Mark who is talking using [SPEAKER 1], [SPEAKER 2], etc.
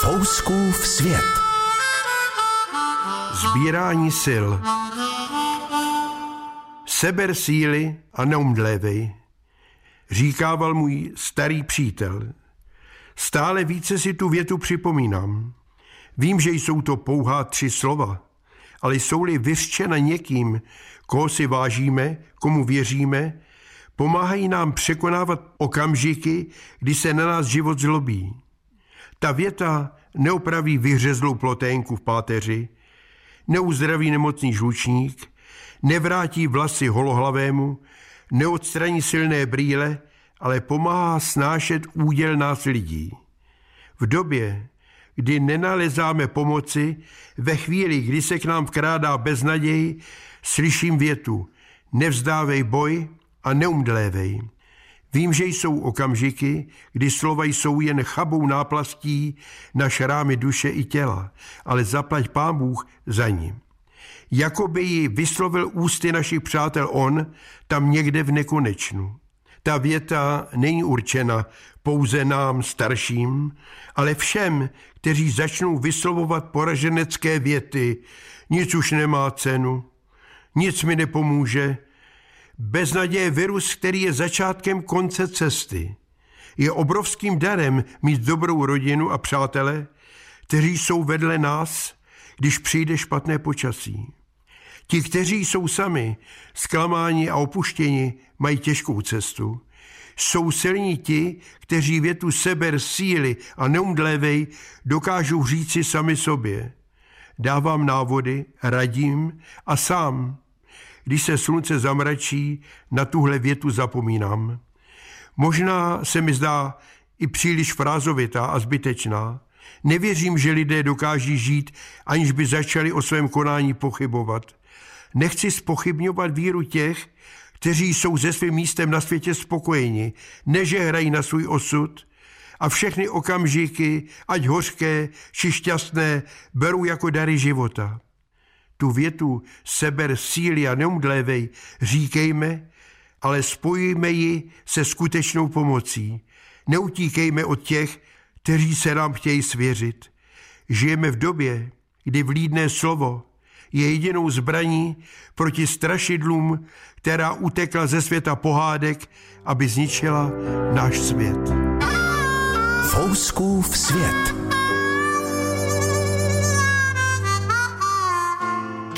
[SPEAKER 1] Fouskův svět.
[SPEAKER 2] Sbírání sil. Seber síly a neumdlévej, říkával můj starý přítel. Stále více si tu větu připomínám. Vím, že jsou to pouhá tři slova, ale jsou-li vyřčena někým, koho si vážíme, komu věříme, pomáhají nám překonávat okamžiky, kdy se na nás život zlobí. Ta věta neopraví vyřezlou ploténku v páteři, neuzdraví nemocný žlučník, nevrátí vlasy holohlavému, neodstraní silné brýle, ale pomáhá snášet úděl nás lidí. V době, kdy nenalezáme pomoci, ve chvíli, kdy se k nám vkrádá beznaděj, slyším větu nevzdávej boj a neumdlévej. Vím, že jsou okamžiky, kdy slova jsou jen chabou náplastí na šrámy duše i těla, ale zaplať pán Bůh za ní. Jako by ji vyslovil ústy našich přátel on, tam někde v nekonečnu. Ta věta není určena pouze nám starším, ale všem, kteří začnou vyslovovat poraženecké věty, nic už nemá cenu, nic mi nepomůže, Beznaděje virus, který je začátkem konce cesty. Je obrovským darem mít dobrou rodinu a přátele, kteří jsou vedle nás, když přijde špatné počasí. Ti, kteří jsou sami, zklamáni a opuštěni, mají těžkou cestu. Jsou silní ti, kteří větu seber síly a neumdlévej dokážou říci sami sobě. Dávám návody, radím a sám když se slunce zamračí, na tuhle větu zapomínám. Možná se mi zdá i příliš frázovitá a zbytečná. Nevěřím, že lidé dokáží žít, aniž by začali o svém konání pochybovat. Nechci spochybňovat víru těch, kteří jsou se svým místem na světě spokojeni, neže hrají na svůj osud a všechny okamžiky, ať hořké či šťastné, berou jako dary života tu větu seber síly a neumdlévej říkejme, ale spojíme ji se skutečnou pomocí. Neutíkejme od těch, kteří se nám chtějí svěřit. Žijeme v době, kdy vlídné slovo je jedinou zbraní proti strašidlům, která utekla ze světa pohádek, aby zničila náš svět.
[SPEAKER 1] Fouskův svět.